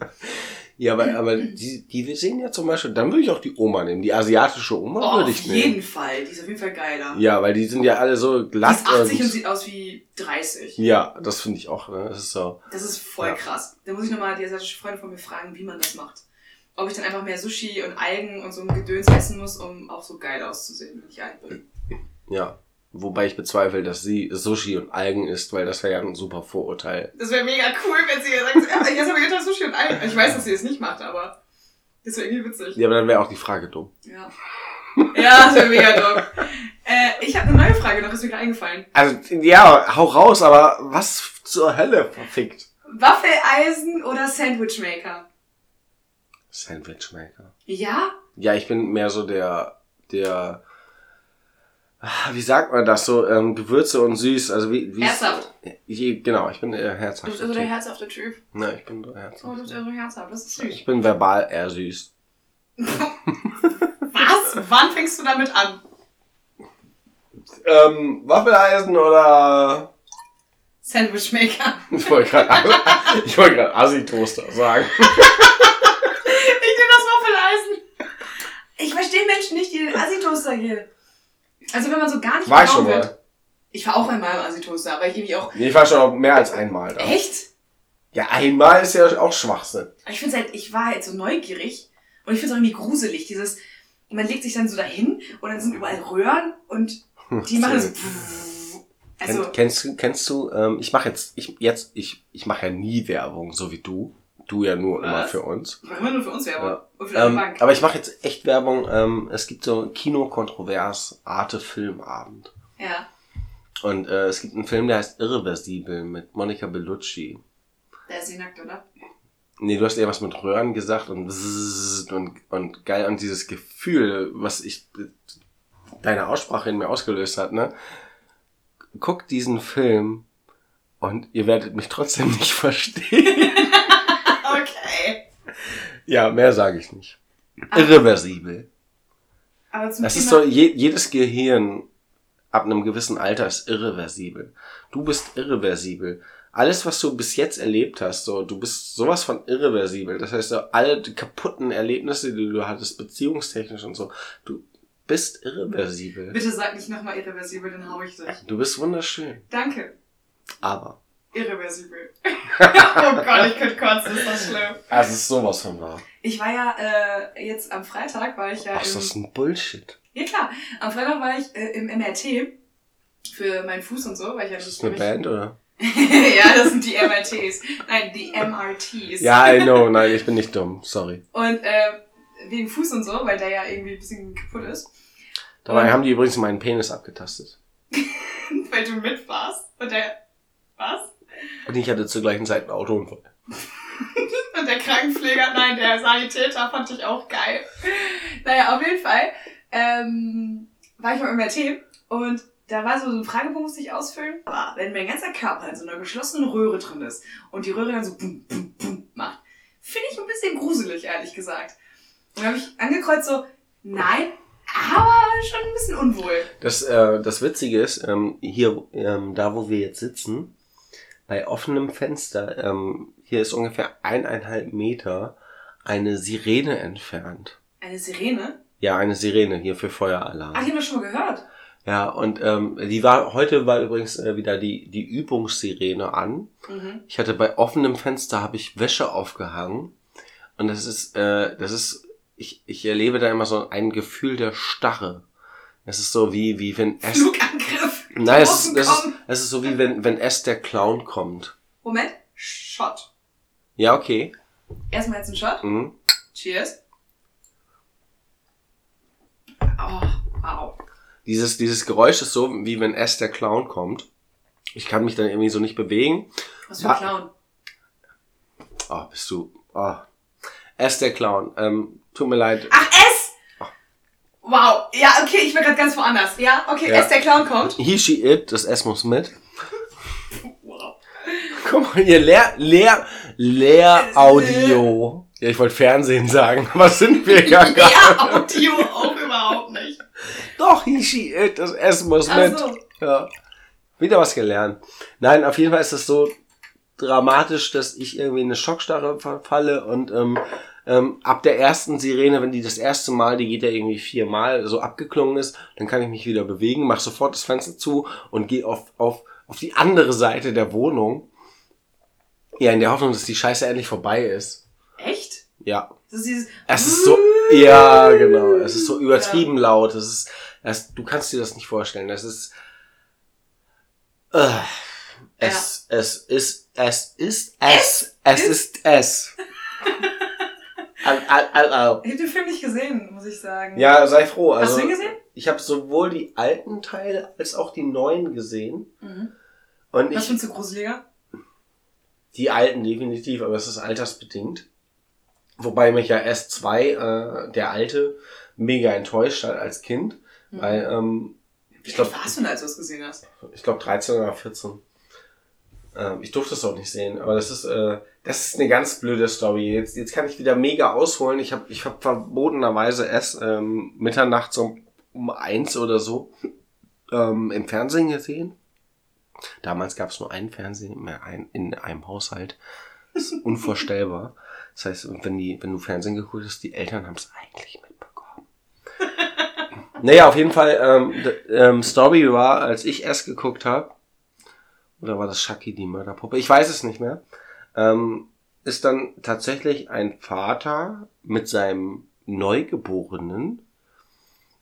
Speaker 3: Ja, aber, aber die, die wir sehen ja zum Beispiel, dann würde ich auch die Oma nehmen. Die asiatische Oma
Speaker 4: Oh,
Speaker 3: würde
Speaker 4: auf
Speaker 3: ich
Speaker 4: jeden
Speaker 3: nehmen.
Speaker 4: Fall. Die ist auf jeden Fall geiler.
Speaker 3: Ja, weil die sind ja alle so
Speaker 4: Die
Speaker 3: glatt.
Speaker 4: ist 80 und
Speaker 3: und-
Speaker 4: sieht aus wie 30.
Speaker 3: ja, das finde ich auch. Ne? Das ist so.
Speaker 4: Das ist voll
Speaker 3: Ja.
Speaker 4: krass. Da muss ich nochmal die asiatische Freundin von mir fragen, wie man das macht. Ob ich dann einfach mehr Sushi und Algen und so ein Gedöns essen muss, um auch so geil auszusehen, wenn ich alt bin.
Speaker 3: Ja. Wobei ich bezweifle, dass sie Sushi und Algen isst, weil das wäre ja ein super Vorurteil.
Speaker 4: Das wäre mega cool, wenn sie sagt, ja, ich esse aber jeden Tag Sushi und Algen. Ich weiß, dass sie das nicht macht, aber das wäre irgendwie witzig.
Speaker 3: Ja, aber dann wäre auch die Frage dumm.
Speaker 4: Ja. Ja, das wäre mega dumm. Äh, ich habe eine neue Frage noch, ist mir gerade eingefallen.
Speaker 3: Also, ja, hau raus, aber was zur Hölle verfickt?
Speaker 4: Waffeleisen oder Sandwichmaker?
Speaker 3: Sandwichmaker.
Speaker 4: Ja?
Speaker 3: Ja, ich bin mehr so der, der, wie sagt man das so, ähm, Gewürze und süß, also wie, wie
Speaker 4: Herzhaft.
Speaker 3: Je, genau, ich bin eher
Speaker 4: Du
Speaker 3: herzhaft.
Speaker 4: bist also der herzhafte Typ.
Speaker 3: Nein, ich bin so
Speaker 4: Oh,
Speaker 3: herzhaft.
Speaker 4: du bist also herzhaft, das ist süß.
Speaker 3: Ich bin verbal eher süß. [laughs]
Speaker 4: Was? Wann fängst du damit an?
Speaker 3: Ähm, Waffeleisen oder
Speaker 4: Sandwichmaker.
Speaker 3: Ich wollte gerade [laughs] ich wollte gerade Assi-Toaster sagen. [laughs]
Speaker 4: Ich nehme das Waffeleisen. Ich verstehe Menschen nicht, die den Assi-Toaster gehen. Also wenn man so gar nicht
Speaker 3: War ich schon
Speaker 4: wird.
Speaker 3: mal.
Speaker 4: Ich war auch einmal im Assi-Toaster, aber ich irgendwie auch.
Speaker 3: Nee, ich war schon auch mehr als einmal da.
Speaker 4: Echt?
Speaker 3: Ja, einmal ist ja auch Schwachsinn.
Speaker 4: Ich finde halt, ich war halt so neugierig und ich finde es auch irgendwie gruselig. Dieses, man legt sich dann so dahin und dann sind überall Röhren und die machen so. [laughs] Also,
Speaker 3: Kenn, kennst du, kennst du, ähm, ich mache jetzt, ich, jetzt, ich, ich mache ja nie Werbung, so wie du. Du ja nur immer
Speaker 4: Was?
Speaker 3: für uns.
Speaker 4: ich mache immer nur für uns Werbung.
Speaker 3: Ja.
Speaker 4: Und für
Speaker 3: Ähm,
Speaker 4: Bank.
Speaker 3: aber ich mache jetzt echt Werbung. Ähm, es gibt so Kino-Kontrovers, Arte Filmabend.
Speaker 4: Ja.
Speaker 3: Und äh, es gibt einen Film, der heißt Irreversibel mit Monica Bellucci.
Speaker 4: Der ist nicht nackt, oder?
Speaker 3: Nee, du hast eher was mit Röhren gesagt und und, und geil und dieses Gefühl, was ich deine Aussprache in mir ausgelöst hat, ne? Guckt diesen Film und ihr werdet mich trotzdem nicht [laughs] verstehen. Ja, mehr sage ich nicht.
Speaker 4: Ah.
Speaker 3: Irreversibel.
Speaker 4: Aber zum
Speaker 3: Das
Speaker 4: Thema,
Speaker 3: ist so, je, jedes Gehirn ab einem gewissen Alter ist irreversibel. Du bist irreversibel. Alles, was du bis jetzt erlebt hast, so, du bist sowas von irreversibel. Das heißt, so, alle die kaputten Erlebnisse, die du hattest, beziehungstechnisch und so, du bist irreversibel.
Speaker 4: Bitte sag nicht nochmal irreversibel, dann hau ich dich.
Speaker 3: Du bist wunderschön.
Speaker 4: Danke.
Speaker 3: Aber.
Speaker 4: Irreversibel. [laughs] oh Gott, ich könnte kotzen, ist das schlimm.
Speaker 3: Also es ist sowas von wahr.
Speaker 4: Ich war ja äh, jetzt am Freitag, war ich ja
Speaker 3: Ach, ist das ein Bullshit.
Speaker 4: Ja klar, am Freitag war ich äh, im MRT für meinen Fuß und so, weil ich ja
Speaker 3: Ist das eine Band, oder? [laughs]
Speaker 4: ja, das sind die MRTs. Nein, die MRTs.
Speaker 3: Ja, I know. Nein, ich bin nicht dumm. Sorry.
Speaker 4: Und äh, wegen Fuß und so, weil der ja irgendwie ein bisschen kaputt ist.
Speaker 3: Dabei
Speaker 4: Und-
Speaker 3: haben die übrigens meinen Penis abgetastet. [laughs]
Speaker 4: weil du mit warst. Und der. Was?
Speaker 3: Und ich hatte zur gleichen Zeit einen Autounfall. [laughs]
Speaker 4: Und der Krankenpfleger, nein, der Sanitäter fand ich auch geil. Naja, auf jeden Fall ähm, war ich beim MRT und da war so ein Fragebogen, musste ich ausfüllen. Aber wenn mein ganzer Körper in so einer geschlossenen Röhre drin ist und die Röhre dann so bum, bum, bum macht, finde ich ein bisschen gruselig, ehrlich gesagt. Und habe ich angekreuzt so, nein, aber schon ein bisschen unwohl.
Speaker 3: Das, äh, das Witzige ist, ähm, hier, ähm, da wo wir jetzt sitzen, bei offenem Fenster, ähm, hier ist ungefähr eineinhalb Meter eine Sirene entfernt.
Speaker 4: Eine Sirene?
Speaker 3: Ja, eine Sirene hier für Feueralarm.
Speaker 4: Ach, ich habe das schon mal gehört.
Speaker 3: Ja, und ähm, die war heute war übrigens äh, wieder die die Übungssirene an.
Speaker 4: Mhm.
Speaker 3: Ich hatte bei offenem Fenster habe ich Wäsche aufgehangen und das ist äh, das ist ich ich erlebe da immer so ein Gefühl der Starre. Es ist so wie wie wenn es
Speaker 4: Flugangriff.
Speaker 3: Nein, es ist, das ist, es ist so wie wenn wenn S der Clown kommt.
Speaker 4: Moment. Shot.
Speaker 3: Ja, okay.
Speaker 4: Erstmal jetzt ein Shot.
Speaker 3: Mhm.
Speaker 4: Cheers. Oh, wow.
Speaker 3: Dieses dieses Geräusch ist so wie wenn S der Clown kommt. Ich kann mich dann irgendwie so nicht bewegen.
Speaker 4: Was für ein
Speaker 3: Wa-
Speaker 4: Clown.
Speaker 3: Oh, bist du. Oh. S der Clown. Ähm, tut mir leid.
Speaker 4: Ach! Wow. Ja, okay, ich bin gerade ganz woanders. Ja, okay,
Speaker 3: Ja.
Speaker 4: S, der Clown kommt.
Speaker 3: He, she, it, das S muss mit. [laughs]
Speaker 4: Wow.
Speaker 3: Guck mal hier, Leer, Leer, Leer Audio. Ja, ich wollte Fernsehen sagen, aber sind wir ja gar
Speaker 4: Ja, Audio auch überhaupt nicht.
Speaker 3: Doch, he, she, it, das S muss
Speaker 4: Ach
Speaker 3: mit.
Speaker 4: so.
Speaker 3: Ja. Wieder was gelernt. Nein, auf jeden Fall ist es so dramatisch, dass ich irgendwie in eine Schockstarre verfalle und ähm, ähm, ab der ersten Sirene, wenn die das erste Mal, die geht ja irgendwie viermal, so abgeklungen ist, dann kann ich mich wieder bewegen, mach sofort das Fenster zu und gehe auf, auf, auf die andere Seite der Wohnung. Ja, in der Hoffnung, dass die Scheiße endlich vorbei ist.
Speaker 4: Echt?
Speaker 3: Ja.
Speaker 4: Das ist dieses.
Speaker 3: Es ist so, ja, genau. Es ist so übertrieben laut. Es ist, es, du kannst dir das nicht vorstellen. Es ist, äh, es, es ist, es ist, es, es ist es. Au, au.
Speaker 4: Ich hab den Film nicht gesehen, muss ich sagen.
Speaker 3: Ja, sei froh.
Speaker 4: Hast
Speaker 3: Also,
Speaker 4: du ihn gesehen?
Speaker 3: ich habe sowohl die alten Teile als auch die neuen gesehen.
Speaker 4: Mhm.
Speaker 3: Und
Speaker 4: Was
Speaker 3: ich,
Speaker 4: findest du gruseliger?
Speaker 3: Die alten definitiv, aber es ist altersbedingt. Wobei mich ja S2, äh, der alte, mega enttäuscht hat als Kind.
Speaker 4: Mhm.
Speaker 3: Weil, ähm,
Speaker 4: Wie
Speaker 3: ich glaube,
Speaker 4: alt warst du denn, als du es gesehen hast?
Speaker 3: ich glaube 13 oder 14. Ähm, ich durfte es auch nicht sehen, aber das ist, äh, das ist eine ganz blöde Story. Jetzt, jetzt kann ich wieder mega ausholen. Ich habe ich hab verbotenerweise erst ähm, mitternachts um, um eins oder so ähm, im Fernsehen gesehen. Damals gab es nur einen Fernseher mehr ein, in einem Haushalt. Das ist unvorstellbar. Das heißt, wenn, die, wenn du Fernsehen geguckt hast, die Eltern haben es eigentlich mitbekommen. [laughs] naja, auf jeden Fall, ähm, ähm, Story war, als ich erst geguckt habe, oder war das Shaki die Mörderpuppe? Ich weiß es nicht mehr. Ähm, ist dann tatsächlich ein Vater mit seinem Neugeborenen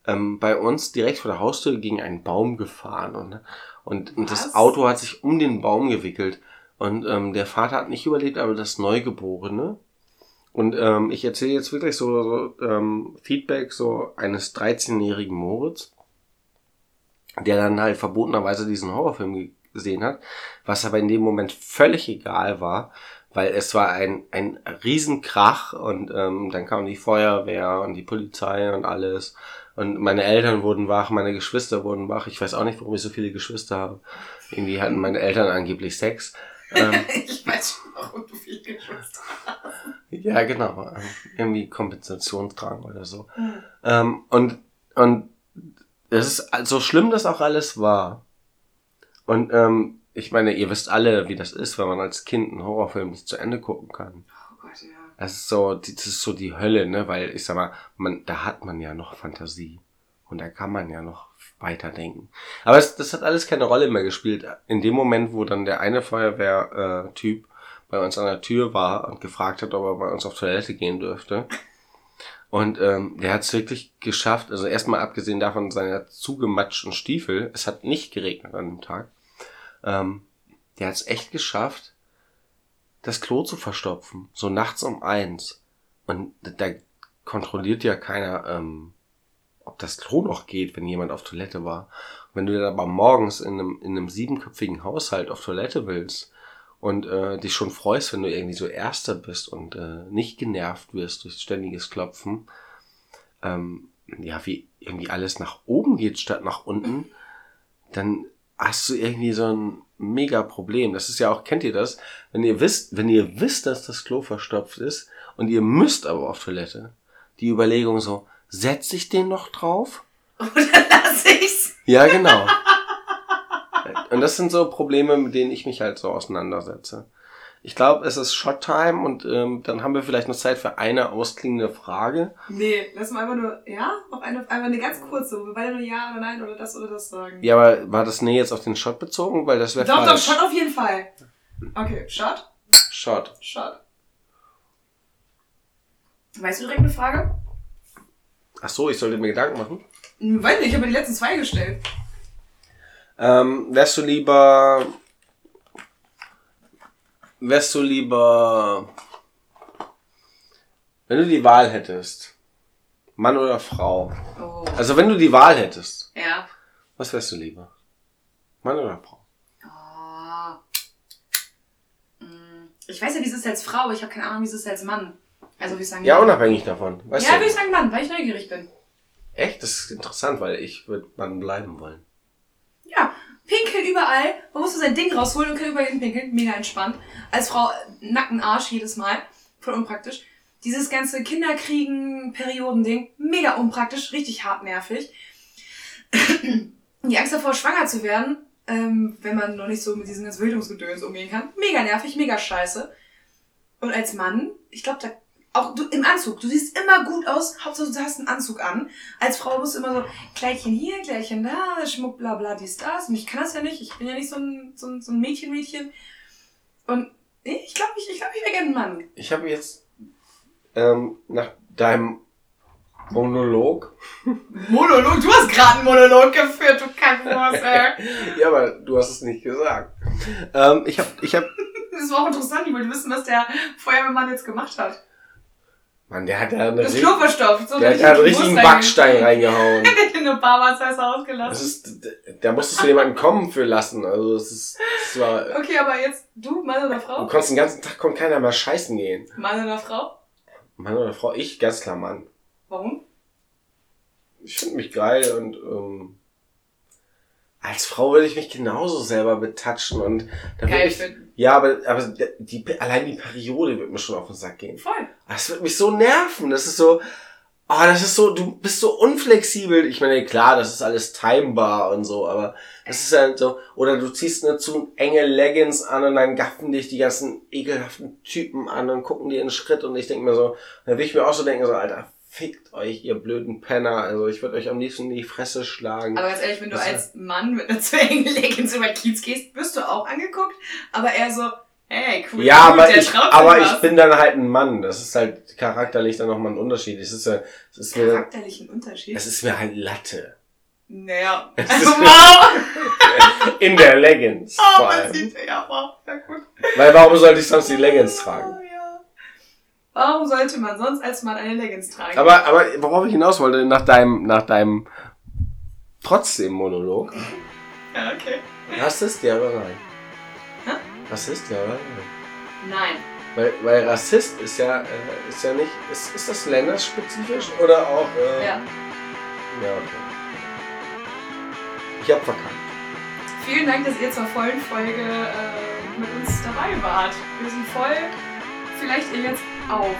Speaker 3: ähm, bei uns direkt vor der Haustür gegen einen Baum gefahren und, und, und das? Auto hat sich um den Baum gewickelt und ähm, der Vater hat nicht überlebt, aber das Neugeborene. Und ähm, ich erzähle jetzt wirklich so, so ähm, Feedback so eines 13-jährigen Moritz, der dann halt verbotenerweise diesen Horrorfilm gesehen hat, was aber in dem Moment völlig egal war, weil es war ein, ein Riesenkrach und ähm, dann kam die Feuerwehr und die Polizei und alles und meine Eltern wurden wach, meine Geschwister wurden wach. Ich weiß auch nicht, warum ich so viele Geschwister habe. Irgendwie hatten meine Eltern angeblich Sex. Ähm, [laughs]
Speaker 4: ich weiß schon, warum du viel Geschwister hast.
Speaker 3: ja, genau. Irgendwie Kompensationsdrang oder so.
Speaker 4: Hm.
Speaker 3: Ähm, und, und es ist so schlimm, das auch alles war. Und ähm, ich meine, ihr wisst alle, wie das ist, wenn man als Kind einen Horrorfilm nicht zu Ende gucken kann.
Speaker 4: Oh Gott, ja.
Speaker 3: Das ist so, die- das ist so die Hölle, ne? Weil ich sag mal, man, da hat man ja noch Fantasie. Und da kann man ja noch weiterdenken. Aber es, das hat alles keine Rolle mehr gespielt. In dem Moment, wo dann der eine Feuerwehr-Typ bei uns an der Tür war und gefragt hat, ob er bei uns auf Toilette gehen dürfte. Und ähm, der hat es wirklich geschafft, also erstmal abgesehen davon seiner zugematschten Stiefel, es hat nicht geregnet an dem Tag, ähm, der hat es echt geschafft, das Klo zu verstopfen, so nachts um eins. Und da kontrolliert ja keiner, ähm, ob das Klo noch geht, wenn jemand auf Toilette war. Und wenn du dann aber morgens in einem, in einem siebenköpfigen Haushalt auf Toilette willst und äh, dich schon freust, wenn du irgendwie so Erster bist und äh, nicht genervt wirst durch ständiges Klopfen, ähm, ja, wie irgendwie alles nach oben geht statt nach unten, dann hast du irgendwie so ein mega Problem. Das ist ja auch, kennt ihr das? Wenn ihr wisst, wenn ihr wisst, dass das Klo verstopft ist und ihr müsst aber auf Toilette, die Überlegung so, setz ich den noch drauf?
Speaker 4: Oder lass ich's?
Speaker 3: Ja, genau. und das sind so Probleme, mit denen ich mich halt so auseinandersetze. Ich glaube, es ist Shot-Time und ähm, dann haben wir vielleicht noch Zeit für eine ausklingende Frage.
Speaker 4: Nee, lass mal einfach nur, ja? Noch eine, einfach eine ganz kurze, wir beide nur Ja oder Nein oder das oder das sagen.
Speaker 3: Ja, aber war das Nee jetzt auf den Shot bezogen? Weil das wäre
Speaker 4: Doch, doch,
Speaker 3: falsch.
Speaker 4: Shot auf jeden Fall. Okay, Shot?
Speaker 3: Shot.
Speaker 4: Shot. Weißt du direkt eine Frage?
Speaker 3: Ach so, ich sollte mir Gedanken machen.
Speaker 4: Hm, Weiß nicht, ich habe die letzten zwei gestellt.
Speaker 3: Ähm, wärst du lieber. Wärst du lieber. Wenn du die Wahl hättest. Mann oder Frau.
Speaker 4: Oh.
Speaker 3: Also wenn du die Wahl hättest,
Speaker 4: Ja.
Speaker 3: was wärst du lieber? Mann oder Frau?
Speaker 4: Oh. Hm, Ich weiß ja, wie es ist als Frau, aber ich habe keine Ahnung, wie es ist als Mann. Also würde ich sagen.
Speaker 3: Ja, unabhängig davon. Weißt
Speaker 4: ja, würde ich sagen Mann, weil ich neugierig bin.
Speaker 3: Echt? Das ist interessant, weil ich würde Mann bleiben wollen.
Speaker 4: Ja, pinkeln überall. Man muss so sein Ding rausholen und kann überall hinpinkeln. Mega entspannt. Als Frau äh, nackten Arsch jedes Mal. Voll unpraktisch. Dieses ganze Kinderkriegen, Periodending, mega unpraktisch, richtig hart nervig. Die Angst davor, schwanger zu werden, ähm, wenn man noch nicht so mit diesem ganzen Bildungsgedöns umgehen kann, mega nervig, mega scheiße. Und als Mann, ich glaube, da auch du im Anzug, du siehst immer gut aus, Hauptsache du hast einen Anzug an. Als Frau musst du immer so Kleidchen hier, Kleidchen da, Schmuck, bla bla, dies, das. Und ich kann das ja nicht, ich bin ja nicht so ein, so ein, so ein Mädchen, Mädchen. Und nee, ich glaube, ich, ich, glaub, ich wäre gerne ein Mann.
Speaker 3: Ich habe jetzt ähm, nach deinem Monolog. [laughs]
Speaker 4: Monolog, du hast gerade einen Monolog geführt, du Kackwurst, ey. [laughs]
Speaker 3: ja, aber du hast es nicht gesagt. Ähm, ich habe ich hab [laughs]
Speaker 4: Das war auch interessant, ich wollte wissen, was der Feuerwehrmann jetzt gemacht hat.
Speaker 3: Mann, der hat ja eine
Speaker 4: Das Klo verstopft. So
Speaker 3: der hat
Speaker 4: richtig
Speaker 3: ja einen richtigen Backstein reingehauen. [laughs]
Speaker 4: Der hat eine Barwasser
Speaker 3: Das
Speaker 4: ausgelassen.
Speaker 3: ist, da musstest du jemanden kommen für lassen. Also es ist, es war,
Speaker 4: Okay, aber jetzt du, Mann oder
Speaker 3: du
Speaker 4: Frau?
Speaker 3: konntest den ganzen Tag kommt keiner mehr scheißen gehen.
Speaker 4: Mann oder Frau?
Speaker 3: Mann oder Frau, ich ganz klar Mann.
Speaker 4: Warum?
Speaker 3: Ich finde mich geil und ähm, als Frau würde ich mich genauso selber betatschen und da würd
Speaker 4: Geil
Speaker 3: ich,
Speaker 4: finden.
Speaker 3: Ja, aber, aber die, allein die Periode wird mir schon auf den Sack gehen.
Speaker 4: Voll.
Speaker 3: Das wird mich so nerven. Das ist so, ah, das ist so, du bist so unflexibel. Ich meine, klar, das ist alles timebar und so, aber das ist halt so, oder du ziehst eine zu enge Leggings an und dann gaffen dich die ganzen ekelhaften Typen an und gucken dir einen Schritt und ich denke mir so, da will ich mir auch so denken, so, Alter, fickt euch, ihr blöden Penner. Also ich würde euch am liebsten in die Fresse schlagen.
Speaker 4: Aber ganz ehrlich, wenn du
Speaker 3: Das
Speaker 4: als Mann mit einer [laughs] zu engen Leggings über Kiez gehst, wirst du auch angeguckt. Aber eher so, hey, cool.
Speaker 3: ja, aber
Speaker 4: der
Speaker 3: ich, aber
Speaker 4: was.
Speaker 3: ich bin dann halt ein Mann. Das ist halt charakterlich dann nochmal ein Unterschied. Es ist, ja- es ist mir,
Speaker 4: Charakterlichen Unterschied.
Speaker 3: es ist mir halt Latte.
Speaker 4: naja. [laughs]
Speaker 3: Ist- [laughs]
Speaker 4: wow!
Speaker 3: In der Leggings.
Speaker 4: Oh,
Speaker 3: vor allem.
Speaker 4: sieht, ja, wow, ja gut.
Speaker 3: Weil warum sollte ich sonst die Leggings tragen?
Speaker 4: Warum sollte man sonst als Mann eine Leggings tragen?
Speaker 3: Aber, aber worauf ich hinaus wollte, nach deinem, nach deinem trotzdem Monolog.
Speaker 4: ja, okay.
Speaker 3: Rassist, ja oder nein?
Speaker 4: Hä?
Speaker 3: Rassist, ja oder nein?
Speaker 4: Nein.
Speaker 3: Weil, weil Rassist ist ja, äh, ist ja nicht, ist, ist das länderspezifisch oder auch, äh,
Speaker 4: Ja.
Speaker 3: ja okay. Ich hab verkackt.
Speaker 4: Vielen Dank, dass ihr zur vollen Folge äh, mit uns dabei wart. Wir sind voll. Vielleicht ihr jetzt auch.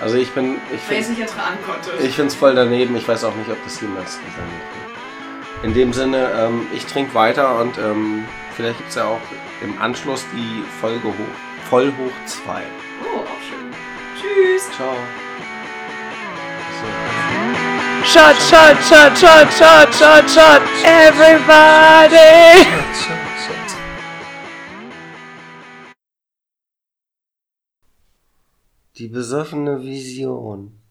Speaker 3: Also ich bin, ich
Speaker 4: Weil ihr
Speaker 3: finde
Speaker 4: es nicht ertragen konntet.
Speaker 3: ich find's voll daneben. Ich weiß auch nicht, ob das jemals gesendet wird. In dem Sinne, ähm, ich trinke weiter und ähm, vielleicht gibt's ja auch im Anschluss die Folge hoch, voll hoch 2.
Speaker 4: Oh, auch schön. Tschüss.
Speaker 3: Ciao. So.
Speaker 4: shot, shot, shot, shot, shot, shot, shot, everybody!
Speaker 3: Die besoffene Vision.